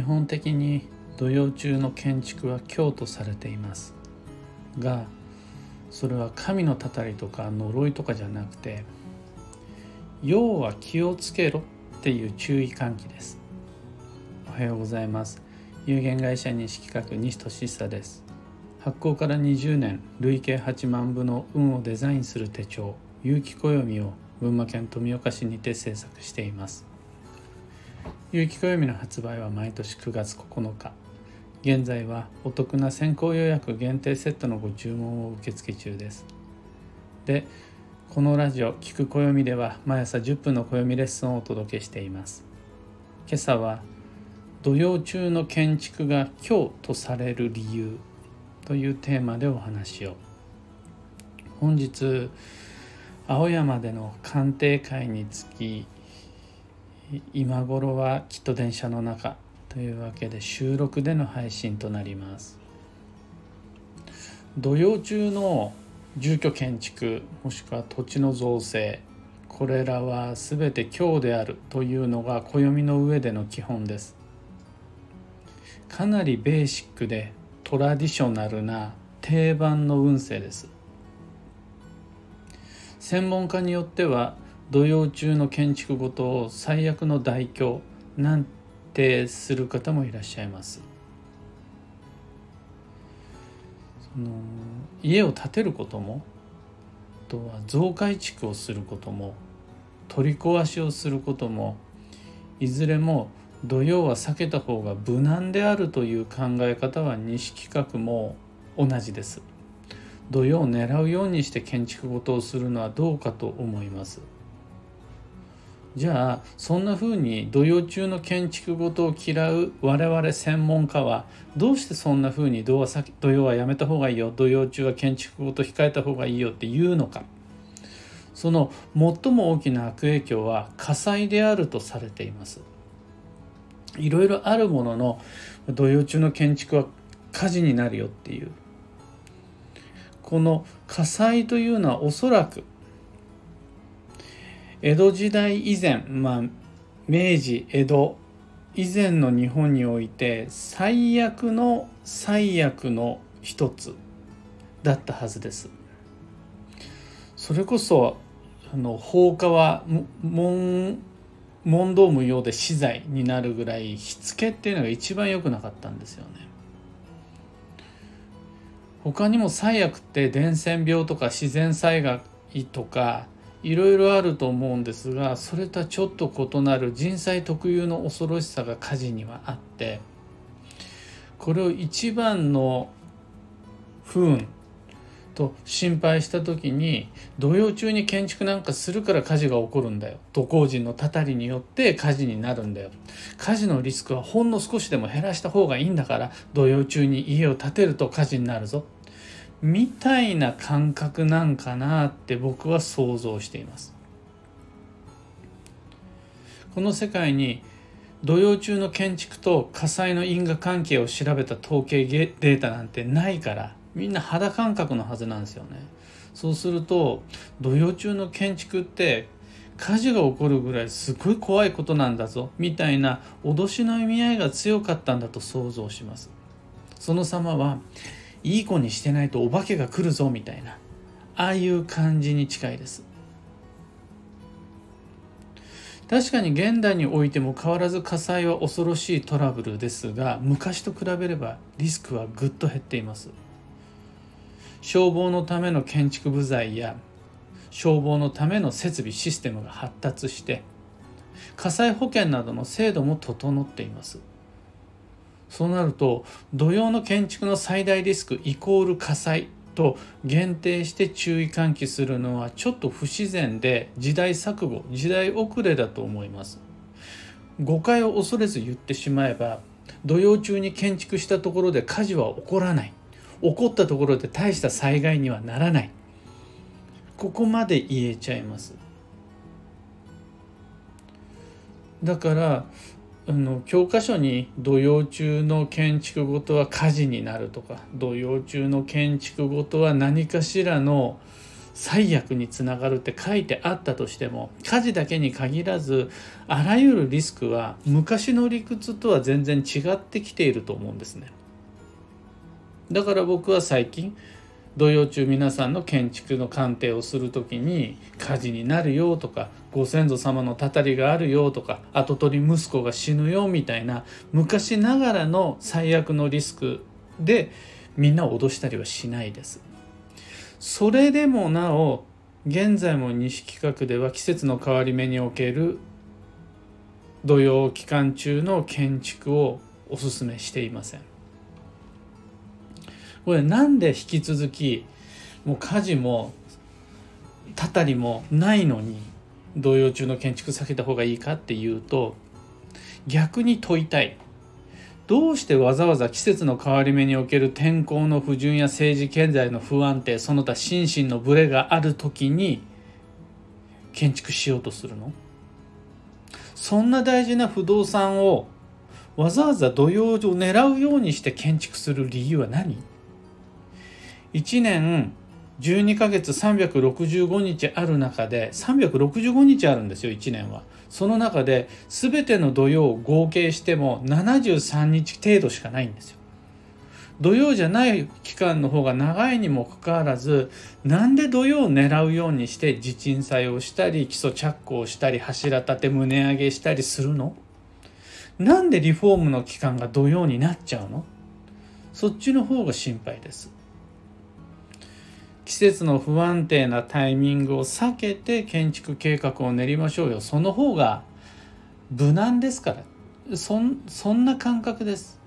基本的に土曜中の建築は強とされています。がそれは神のたたりとか呪いとかじゃなくて要は気をつけろっていう注意喚起です。おはようございます。有限会社西企画西俊久です。発行から20年累計8万部の運をデザインする手帳有機暦を群馬県富岡市にて制作しています。有機暦の発売は毎年9月9日。現在はお得な先行予約限定セットのご注文を受付中です。でこのラジオ「聞く暦」では毎朝10分の暦レッスンをお届けしています。今朝は土曜中の建築が今日とされる理由というテーマでお話を。本日青山での鑑定会につき今頃はきっと電車の中というわけで収録での配信となります。土曜中の住居建築もしくは土地の造成これらは全て今日であるというのが暦の上での基本です。かなりベーシックでトラディショナルな定番の運勢です。専門家によっては土曜中の建築ごとを最悪の代表なんてする方もいらっしゃいます。その家を建てることもあとは増改築をすることも取り壊しをすることもいずれも土曜は避けた方が無難であるという考え方は西企画も同じです。土曜を狙うようにして建築ごとをするのはどうかと思います。じゃあそんな風に土曜中の建築ごとを嫌う我々専門家はどうしてそんな風に土曜はやめた方がいいよ土曜中は建築ごと控えた方がいいよって言うのか。その最も大きな悪影響は火災であるとされています。いろいろあるものの土曜中の建築は火事になるよっていう。この火災というのはおそらく江戸時代以前まあ明治江戸以前の日本において最悪の最悪の一つだったはずです。それこそあの放火は問問答無用で死罪になるぐらい火付けっていうのが一番良くなかったんですよね。他にも最悪って伝染病とか自然災害とかいろいろあると思うんですがそれとはちょっと異なる人災特有の恐ろしさが火事にはあってこれを一番の不運と心配した時に土曜中に建築なんかするから火事が起こるんだよ。土工人のたたりによって火事になるんだよ。火事のリスクはほんの少しでも減らした方がいいんだから土曜中に家を建てると火事になるぞ。みたいな感覚なんかなって僕は想像しています。この世界に土曜中の建築と火災の因果関係を調べた統計データなんてないからみんな肌感覚のはずなんですよね。そうすると土曜中の建築って火事が起こるぐらいすごい怖いことなんだぞみたいな脅しの意味合いが強かったんだと想像します。その様はいい子にしてないとお化けが来るぞみたいな。ああいう感じに近いです。確かに現代においても変わらず火災は恐ろしいトラブルですが昔と比べればリスクはぐっと減っています。消防のための建築部材や消防のための設備システムが発達して火災保険などの制度も整っています。そうなると土曜の建築の最大リスクイコール火災と限定して注意喚起するのはちょっと不自然で時代錯誤時代遅れだと思います。誤解を恐れず言ってしまえば土曜中に建築したところで火事は起こらない。起こったところで大した災害にはならない。ここまで言えちゃいます。だからあの教科書に土曜中の建築ごとは火事になるとか土曜中の建築ごとは何かしらの最悪につながるって書いてあったとしても火事だけに限らずあらゆるリスクは昔の理屈とは全然違ってきていると思うんですね。だから僕は最近土曜中皆さんの建築の鑑定をする時に火事になるよとかご先祖様のたたりがあるよとか跡取り息子が死ぬよみたいな昔ながらの最悪のリスクでみんな脅したりはしないです。それでもなお現在も西企画では季節の変わり目における土曜期間中の建築をお勧めしていません。これなんで引き続きもう火事もたたりもないのに同様中の建築避けた方がいいかっていうと逆に問いたい。どうしてわざわざ季節の変わり目における天候の不順や政治経済の不安定その他心身のブレがある時に建築しようとするの？そんな大事な不動産をわざわざ土曜を狙うようにして建築する理由は何？1年12ヶ月365日ある中で365日あるんですよ1年は。その中で全ての土曜を合計しても73日程度しかないんですよ。土曜じゃない期間の方が長いにもかかわらずなんで土曜を狙うようにして地鎮祭をしたり基礎着工したり柱立て棟上げしたりするの？なんでリフォームの期間が土曜になっちゃうの？そっちの方が心配です。季節の不安定なタイミングを避けて建築計画を練りましょうよ。その方が無難ですから。そんな感覚です。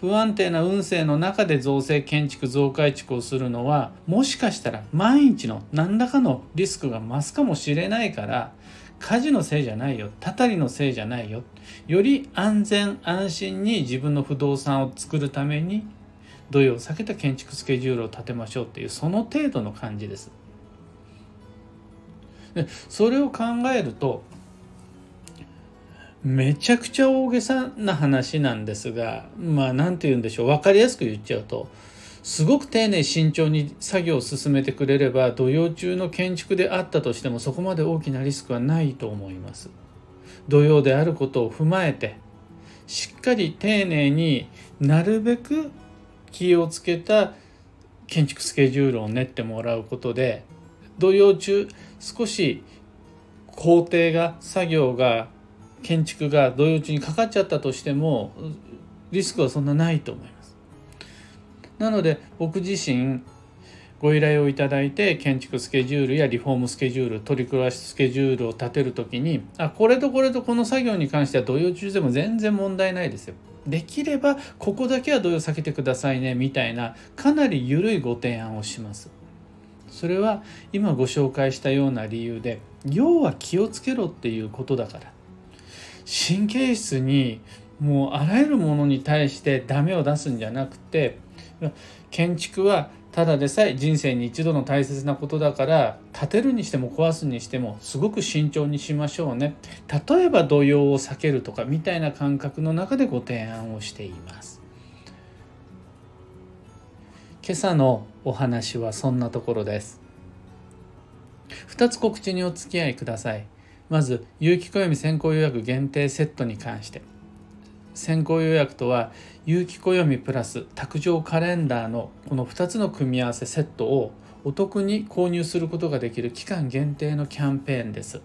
不安定な運勢の中で造成建築増改築をするのはもしかしたら毎日の何らかのリスクが増すかもしれないから火事のせいじゃないよ。たたりのせいじゃないよ。より安全安心に自分の不動産を作るために土曜を避けた建築スケジュールを立てましょうっていうその程度の感じです。でそれを考えるとめちゃくちゃ大げさな話なんですがまあ何て言うんでしょう分かりやすく言っちゃうとすごく丁寧慎重に作業を進めてくれれば土曜中の建築であったとしてもそこまで大きなリスクはないと思います。土曜であることを踏まえてしっかり丁寧になるべく気をつけた建築スケジュールを練ってもらうことで土曜中少し工程が作業が建築が土曜中にかかっちゃったとしてもリスクはそんなないと思います。なので僕自身ご依頼をいただいて建築スケジュールやリフォームスケジュール取り暮らしスケジュールを立てる時にあこれとこれとこの作業に関しては土曜中でも全然問題ないですよ。できればここだけは土曜避けてくださいねみたいなかなり緩いご提案をします。それは今ご紹介したような理由で要は気をつけろっていうことだから神経質にもうあらゆるものに対してダメを出すんじゃなくて建築はただでさえ人生に一度の大切なことだから建てるにしても壊すにしてもすごく慎重にしましょうね。例えば土用を避けるとかみたいな感覚の中でご提案をしています。今朝のお話はそんなところです。2つ告知にお付き合いください。まず有機暦先行予約限定セットに関して。先行予約とは有機暦プラス卓上カレンダーのこの2つの組み合わせセットをお得に購入することができる期間限定のキャンペーンです。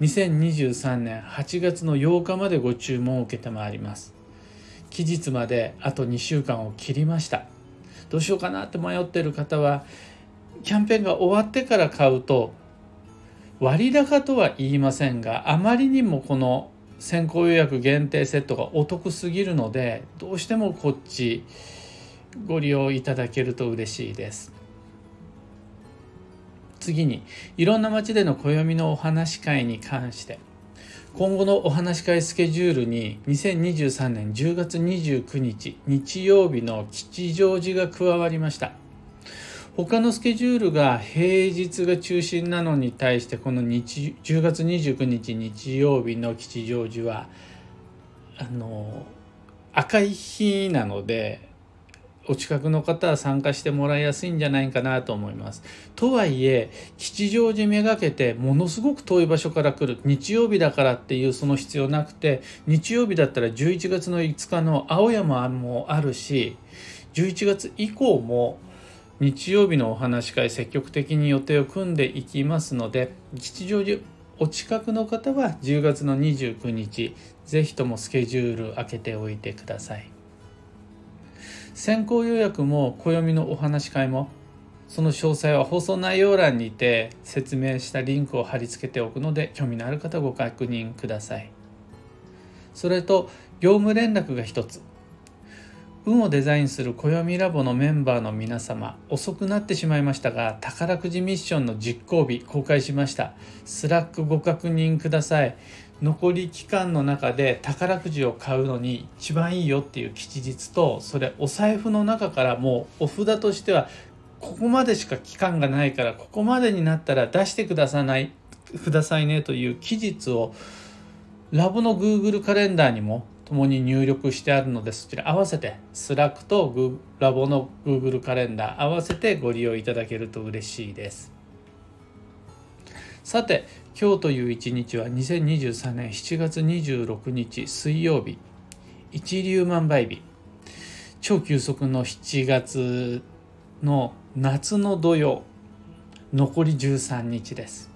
2023年8月の8日までご注文を受けてまいります。期日まであと2週間を切りました。どうしようかなって迷ってる方はキャンペーンが終わってから買うと割高とは言いませんがあまりにもこの先行予約限定セットがお得すぎるのでどうしてもこっちご利用いただけると嬉しいです。次にいろんな街での暦のお話し会に関して。今後のお話し会スケジュールに2023年10月29日日曜日の吉祥寺が加わりました。他のスケジュールが平日が中心なのに対してこの日10月29日日曜日の吉祥寺はあの赤い日なのでお近くの方は参加してもらいやすいんじゃないかなと思います。とはいえ吉祥寺めがけてものすごく遠い場所から来る日曜日だからっていうその必要なくて日曜日だったら11月の5日の青山もあるし11月以降も日曜日のお話し会積極的に予定を組んでいきますので吉祥寺お近くの方は10月の29日ぜひともスケジュール開けておいてください。先行予約も暦のお話し会もその詳細は放送内容欄にて説明したリンクを貼り付けておくので興味のある方ご確認ください。それと業務連絡が一つ。運をデザインする暦ラボのメンバーの皆様遅くなってしまいましたが宝くじミッションの実行日公開しました。スラックご確認ください。残り期間の中で宝くじを買うのに一番いいよっていう吉日とそれお財布の中からもうお札としてはここまでしか期間がないからここまでになったら出してくださないくださいねという期日をラボの Google カレンダーにも共に入力してあるのでそちら合わせてスラックとラボの Google カレンダー合わせてご利用いただけると嬉しいです。さて今日という一日は2023年7月26日水曜日。一粒万倍日。超急速の7月の夏の土曜残り13日です。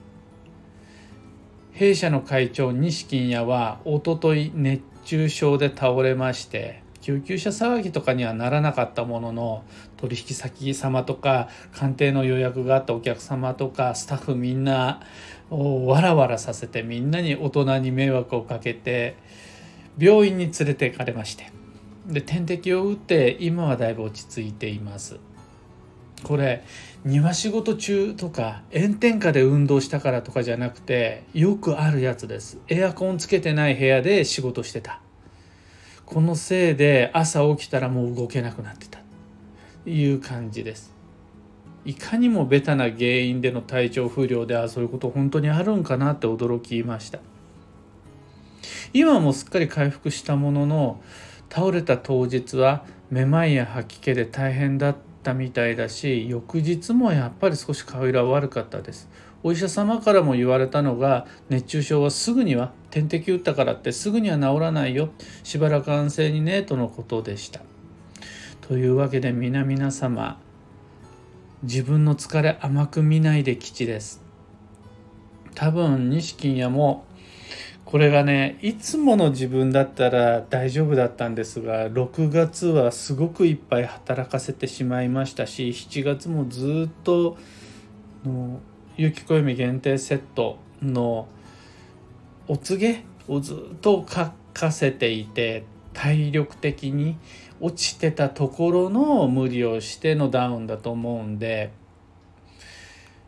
弊社の会長西金也はおととい熱中症で倒れまして救急車騒ぎとかにはならなかったものの取引先様とか鑑定の予約があったお客様とかスタッフみんなをわらわらさせてみんなに大人に迷惑をかけて病院に連れて行かれまして。で点滴を打って今はだいぶ落ち着いています。これ庭仕事中とか炎天下で運動したからとかじゃなくてよくあるやつです。エアコンつけてない部屋で仕事してた。このせいで朝起きたらもう動けなくなってた。いう感じです。いかにもベタな原因での体調不良であそういうこと本当にあるんかなって驚きました。今もすっかり回復したものの倒れた当日はめまいや吐き気で大変だったみたいだし翌日もやっぱり少し顔色は悪かったです。お医者様からも言われたのが熱中症はすぐには点滴打ったからってすぐには治らないよしばらく安静にねとのことでした。というわけで皆々様自分の疲れ甘く見ないで吉です。多分錦屋もこれがねいつもの自分だったら大丈夫だったんですが6月はすごくいっぱい働かせてしまいましたし7月もずっとの有機暦限定セットのお告げをずっと書かせていて体力的に落ちてたところの無理をしてのダウンだと思うんで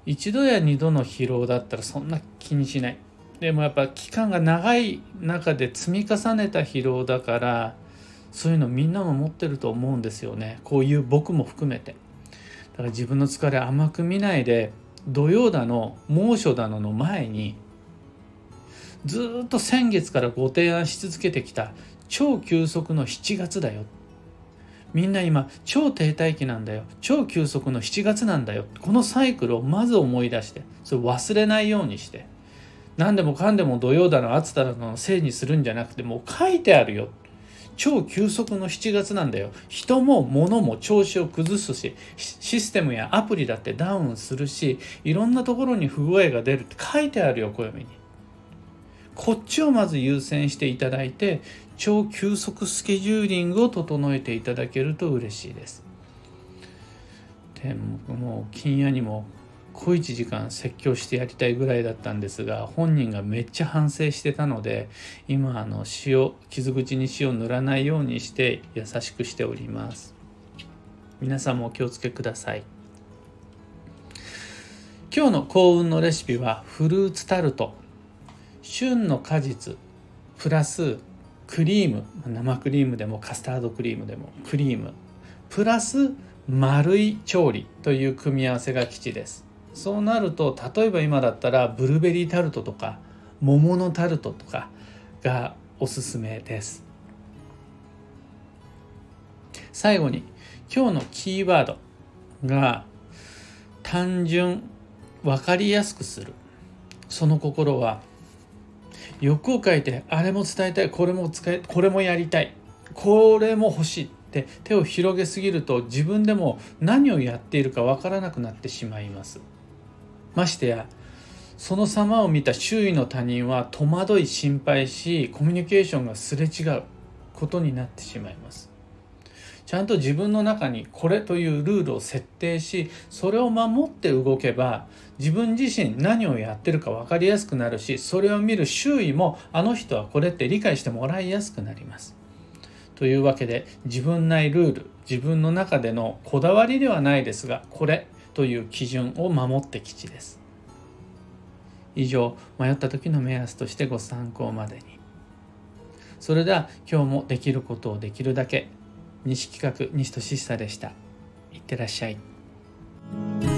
一度や二度の疲労だったらそんな気にしない。でもやっぱ期間が長い中で積み重ねた疲労だからそういうのみんなも持ってると思うんですよね。こういう僕も含めて。だから自分の疲れ甘く見ないで土曜だの猛暑だのの前にずっと先月からご提案し続けてきた超急速の7月だよ。みんな今超停滞期なんだよ。超急速の7月なんだよ。このサイクルをまず思い出してそれ忘れないようにして。何でもかんでも土曜だの暑だのせいにするんじゃなくてもう書いてあるよ。超急速の7月なんだよ。人も物も調子を崩すしシステムやアプリだってダウンするしいろんなところに不具合が出る。って書いてあるよ暦に。こっちをまず優先していただいて超急速スケジューリングを整えていただけると嬉しいです。でもう金夜にも小1時間説教してやりたいぐらいだったんですが本人がめっちゃ反省してたので今あの塩傷口に塩塗らないようにして優しくしております。皆さんもお気をつけください。今日の幸運のレシピはフルーツタルト。旬の果実プラスクリーム。生クリームでもカスタードクリームでもクリーム。プラス丸い調理という組み合わせが基地です。そうなると例えば今だったらブルーベリータルトとか桃のタルトとかがおすすめです。最後に今日のキーワードが単純分かりやすくする。その心は欲を書いてあれも伝えたいこれも使えこれもやりたいこれも欲しいって手を広げすぎると自分でも何をやっているかわからなくなってしまいます。ましてやその様を見た周囲の他人は戸惑い心配しコミュニケーションがすれ違うことになってしまいます。ちゃんと自分の中にこれというルールを設定しそれを守って動けば自分自身何をやってるか分かりやすくなるしそれを見る周囲もあの人はこれって理解してもらいやすくなります。というわけで自分内ルール自分の中でのこだわりではないですがこれという基準を守って吉です。以上迷った時の目安としてご参考までに。それでは今日もできることをできるだけ西企画西俊久でした。いってらっしゃい。